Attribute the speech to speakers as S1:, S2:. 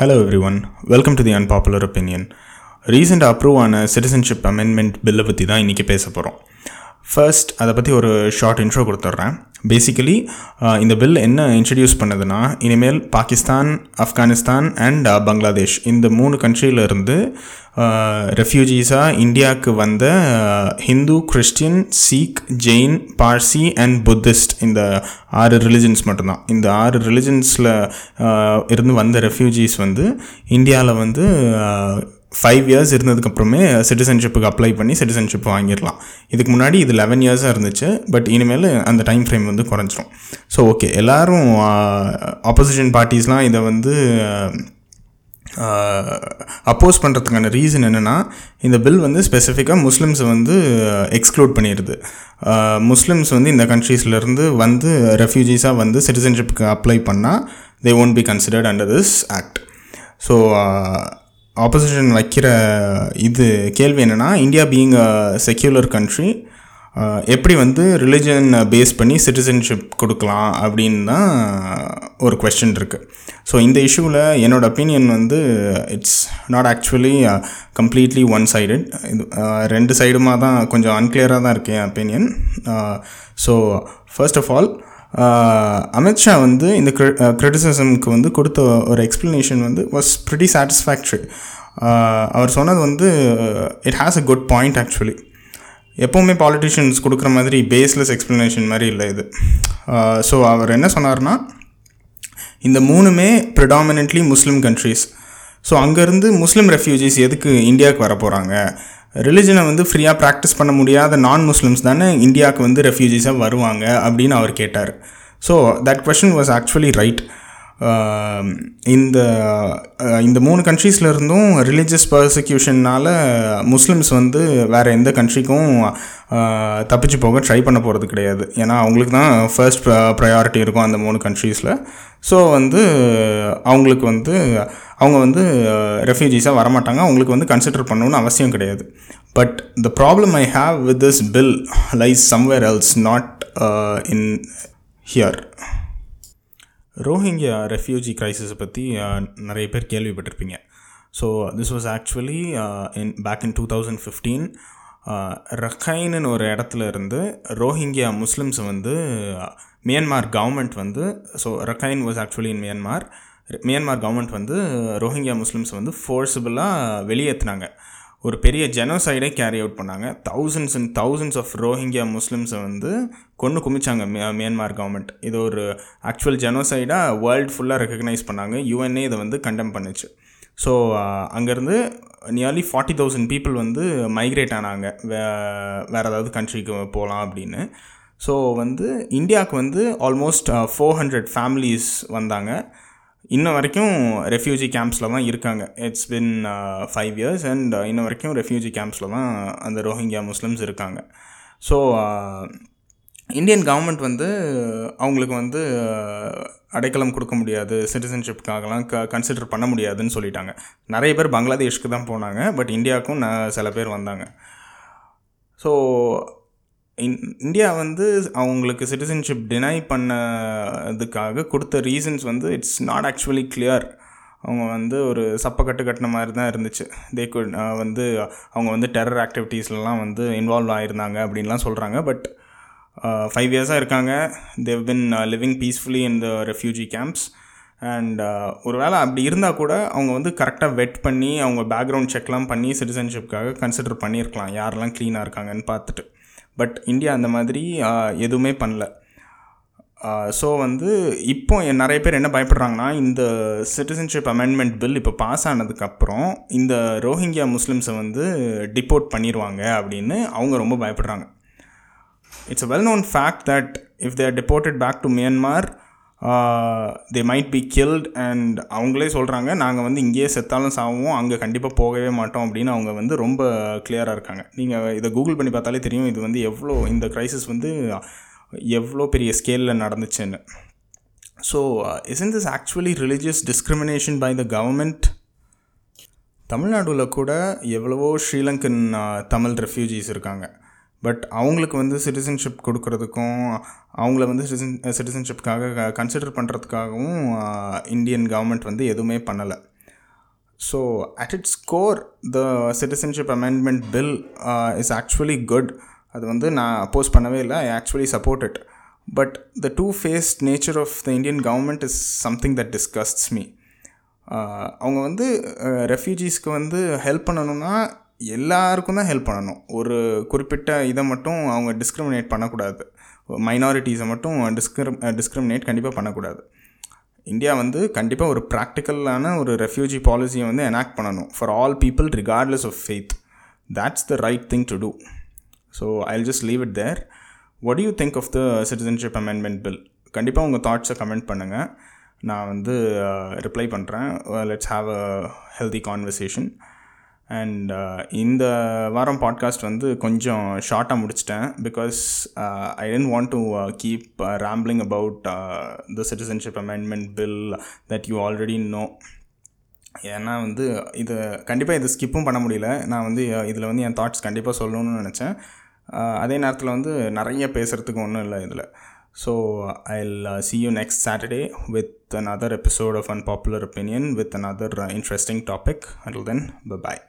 S1: Hello everyone welcome to the unpopular opinion recent approve ஆன citizenship amendment பில்லை பற்றி தான் இன்றைக்கி பேச போகிறோம் ஃபர்ஸ்ட் அதை பற்றி ஒரு ஷார்ட் இன்ட்ரோ கொடுத்துட்றேன். பேசிக்கலி இந்த பில் என்ன இன்ட்ரடியூஸ் பண்ணுதுன்னா இனிமேல் பாகிஸ்தான் ஆப்கானிஸ்தான் அண்ட் பங்களாதேஷ் இந்த மூணு கண்ட்ரியிலிருந்து ரெஃப்யூஜிஸாக இந்தியாவுக்கு வந்த Hindu Christian Sikh Jain Parsi and Buddhist இந்த ஆறு ரிலிஜன்ஸ் மட்டும்தான். இந்த ஆறு ரிலிஜன்ஸில் இருந்து வந்த ரெஃப்யூஜிஸ் வந்து இந்தியாவில் வந்து ஃபைவ் இயர்ஸ் இருந்ததுக்கப்புறமே சிட்டிசன்ஷிப்புக்கு அப்ளை பண்ணி சிட்டிசன்ஷிப் வாங்கிடலாம். இதுக்கு முன்னாடி இது லெவன் இயர்ஸாக இருந்துச்சு. பட் இனிமேல் அந்த டைம் ஃப்ரேம் வந்து குறைஞ்சிரும். ஸோ ஓகே எல்லோரும் ஆப்போசிஷன் பார்ட்டிஸ்லாம் இதை வந்து அப்போஸ் பண்ணுறதுக்கான ரீசன் என்னென்னா இந்த பில் வந்து ஸ்பெசிஃபிக்காக முஸ்லிம்ஸை வந்து எக்ஸ்க்ளூட் பண்ணிடுது. முஸ்லிம்ஸ் வந்து இந்த கண்ட்ரீஸ்லேருந்து வந்து ரெஃப்யூஜிஸாக வந்து சிட்டிசன்ஷிப்புக்கு அப்ளை பண்ணால் they won't be considered under this act so opposition வைக்கிற இது கேள்வி என்னென்னா India being a secular country எப்படி வந்து ரிலிஜன் பேஸ் பண்ணி சிட்டிசன்ஷிப் கொடுக்கலாம் அப்படின்னு தான் ஒரு கொஸ்டின் இருக்குது ஸோ இந்த இஷ்யூவில் என்னோடய ஒப்பீனியன் வந்து it's not actually completely one sided இது ரெண்டு சைடுமாக தான் கொஞ்சம் அன்கிளியராக தான் இருக்குது என் opinion so first of all Amit Shah வந்து இந்த கிரிட்டிசிசம்க்கு வந்து கொடுத்த ஒரு எக்ஸ்ப்ளனேஷன் வந்து வாஸ் ப்ரிட்டி சாட்டிஸ்ஃபேக்ட்ரி அவர் சொன்னது வந்து it has a good point actually எப்போவுமே பாலிட்டிஷியன்ஸ் கொடுக்குற மாதிரி பேஸ்லெஸ் எக்ஸ்ப்ளனேஷன் மாதிரி இல்லை இது. ஸோ அவர் என்ன சொன்னார்னா இந்த மூணுமே ப்ரிடாமினென்ட்லி முஸ்லீம் கண்ட்ரீஸ் ஸோ அங்கேருந்து முஸ்லீம் ரெஃப்யூஜிஸ் எதுக்கு இந்தியாவுக்கு வர போகிறாங்க ரிலிஜனை வந்து ஃப்ரீயாக ப்ராக்டிஸ் பண்ண முடியாத நான் முஸ்லிம்ஸ் தானே இந்தியாவுக்கு வந்து ரெஃப்யூஜிஸாக வருவாங்க அப்படின்னு அவர் கேட்டார். So that question was actually right இந்த இந்த மூணு கண்ட்ரீஸ்லேருந்தும் ரிலீஜியஸ் பர்சிக்யூஷன்னால் முஸ்லிம்ஸ் வந்து வேறு எந்த கண்ட்ரிக்கும் தப்பிச்சு போக ட்ரை பண்ண போகிறது கிடையாது. ஏன்னா அவங்களுக்கு தான் ஃபர்ஸ்ட் ப்ரையாரிட்டி இருக்கும் அந்த மூணு கண்ட்ரீஸில் ஸோ வந்து அவங்களுக்கு வந்து அவங்க வந்து ரெஃப்யூஜிஸாக வரமாட்டாங்க. அவங்களுக்கு வந்து கன்சிடர் பண்ணணும்னு அவசியம் கிடையாது. But the problem I have with this bill lies somewhere else not in here Rohingya refugee க்ரைசிஸை பற்றி நிறைய பேர் கேள்விப்பட்டிருப்பீங்க. So this was actually in back in two thousand fifteen ரக்கைனுன்னு ஒரு இடத்துல இருந்து ரோஹிங்கியா முஸ்லிம்ஸை வந்து மியான்மார் கவர்மெண்ட் வந்து so Rakhine was actually in Myanmar Myanmar government வந்து ரோஹிங்கியா முஸ்லிம்ஸை வந்து ஃபோர்ஸபிளாக வெளியேற்றினாங்க ஒரு பெரிய ஜெனோசைடே கேரி அவுட் பண்ணாங்க. Thousands and thousands of Rohingya முஸ்லிம்ஸை வந்து கொண்டு குமிச்சாங்க மியான்மார் கவர்மெண்ட் இது ஒரு ஆக்சுவல் ஜெனோசைடாக வேர்ல்டு ஃபுல்லாக ரெக்கக்னைஸ் பண்ணாங்க. யூஎன்ஏ இதை வந்து கண்டெம் பண்ணுச்சு. ஸோ அங்கேருந்து நியர்லி ஃபார்ட்டி தௌசண்ட் பீப்புள் வந்து மைக்ரேட் ஆனாங்க. வே வேறு ஏதாவது கண்ட்ரிக்கு போகலாம் அப்படின்னு. ஸோ வந்து இந்தியாவுக்கு வந்து ஆல்மோஸ்ட் ஃபோர் ஹண்ட்ரட் ஃபேமிலிஸ் வந்தாங்க. இன்ன வரைக்கும் ரெஃப்யூஜி கேம்ப்ஸில் தான் இருக்காங்க. It's been five years and இன்ன வரைக்கும் ரெஃப்யூஜி கேம்ப்ஸில் தான் அந்த ரோஹிங்கியா முஸ்லிம்ஸ் இருக்காங்க. ஸோ uh, இந்தியன் கவர்மெண்ட் வந்து அவங்களுக்கு வந்து அடைக்கலம் கொடுக்க முடியாது சிட்டிசன்ஷிப்காகலாம் க கன்சிடர் பண்ண முடியாதுன்னு சொல்லிட்டாங்க. நிறைய பேர் பங்களாதேஷ்க்கு தான் போனாங்க பட் இந்தியாவுக்கும் ந சில பேர் வந்தாங்க. ஸோ இன் இந்தியா வந்து அவங்களுக்கு சிட்டிசன்ஷிப் டினை பண்ணதுக்காக கொடுத்த ரீசன்ஸ் வந்து இட்ஸ் நாட் ஆக்சுவலி கிளியர் அவங்க வந்து ஒரு சப்பக்கட்டு கட்டின மாதிரி தான் இருந்துச்சு. தே குட் வந்து அவங்க வந்து டெரர் ஆக்டிவிட்டீஸ்லலாம் வந்து இன்வால்வ் ஆகிருந்தாங்க அப்படின்லாம் சொல்கிறாங்க பட் Uh, ஃபைவ் இயர்ஸாக இருக்காங்க. They've been living peacefully in the refugee camps and ஒரு வேளை அப்படி இருந்தால் கூட அவங்க வந்து கரெக்டாக வெட் பண்ணி அவங்க பேக்ரவுண்ட் செக்லாம் பண்ணி சிட்டிசன்ஷிப்காக கன்சிடர் பண்ணியிருக்கலாம். யாரெல்லாம் க்ளீனாக இருக்காங்கன்னு பார்த்துட்டு. பட் இந்தியா அந்த மாதிரி uh, எதுவுமே பண்ணல. Uh, ஸோ வந்து இப்போ நிறைய பேர் என்ன பயப்படுறாங்கன்னா இந்த சிட்டிசன்ஷிப் அமெண்ட்மெண்ட் பில் இப்போ பாஸ் ஆனதுக்கப்புறம் இந்த ரோஹிங்கியா முஸ்லீம்ஸை வந்து டிப்போர்ட் பண்ணிடுவாங்க அப்படின்னு அவங்க ரொம்ப பயப்படுறாங்க. It's a well known fact that if they're deported back to Myanmar they might be killed and அவங்களே சொல்கிறாங்க நாங்கள் வந்து இங்கேயே செத்தாலும் சாவும் அங்கே கண்டிப்பாக போகவே மாட்டோம் அப்படின்னு அவங்க வந்து ரொம்ப கிளியராக இருக்காங்க. நீங்கள் இதை கூகுள் பண்ணி பார்த்தாலே தெரியும் இது வந்து எவ்வளோ இந்த க்ரைசிஸ் வந்து எவ்வளோ பெரிய ஸ்கேலில் நடந்துச்சுன்னு. So isn't this actually religious discrimination by the government தமிழ்நாடுல கூட எவ்வளவோ ஸ்ரீலங்கன் uh, தமிழ் ரெஃப்யூஜிஸ் இருக்காங்க. பட் அவங்களுக்கு வந்து சிட்டிசன்ஷிப் கொடுக்கறதுக்கும் அவங்கள வந்து சிட்டிசன் சிட்டிசன்ஷிப்காக கன்சிடர் பண்ணுறதுக்காகவும் இந்தியன் கவர்மெண்ட் வந்து எதுவுமே பண்ணலை. So at its core the citizenship amendment bill is actually good அது வந்து நான் அப்போஸ் பண்ணவே இல்லை I actually support it but the two faced nature of the Indian government is something that disgusts me அவங்க வந்து ரெஃப்யூஜிஸ்க்கு வந்து ஹெல்ப் பண்ணணும்னா எல்லாருக்கும் தான் ஹெல்ப் பண்ணணும். ஒரு குறிப்பிட்ட இதை மட்டும் அவங்க டிஸ்கிரிமினேட் பண்ணக்கூடாது. மைனாரிட்டிஸை மட்டும் டிஸ்கிரி டிஸ்கிரிமினேட் கண்டிப்பாக பண்ணக்கூடாது. இந்தியா வந்து கண்டிப்பாக ஒரு ப்ராக்டிக்கலான ஒரு ரெஃப்யூஜி பாலிசியை வந்து எனாக்ட் பண்ணணும். For all people regardless of faith that's the right thing to do so I just leave it there what you think of the citizenship amendment bill கண்டிப்பாக உங்கள் தாட்ஸை கமெண்ட் பண்ணுங்கள் நான் வந்து ரிப்ளை பண்ணுறேன் let's have a healthy conversation and uh, இந்த வாரம் podcast வந்து கொஞ்சம் ஷார்ட்டாக முடிச்சிட்டேன் because I didn't want to keep rambling about the citizenship amendment bill that you already know ஏன்னா வந்து இது கண்டிப்பாக இது ஸ்கிப்பும் பண்ண முடியல. நான் வந்து uh, இதில் வந்து என் தாட்ஸ் கண்டிப்பாக சொல்லணும்னு நினச்சேன். Uh, அதே நேரத்தில் வந்து நிறைய பேசுகிறதுக்கு ஒன்றும் இல்லை இதில். So I'll see you next Saturday with another episode of popular opinion with another interesting topic Until then bye bye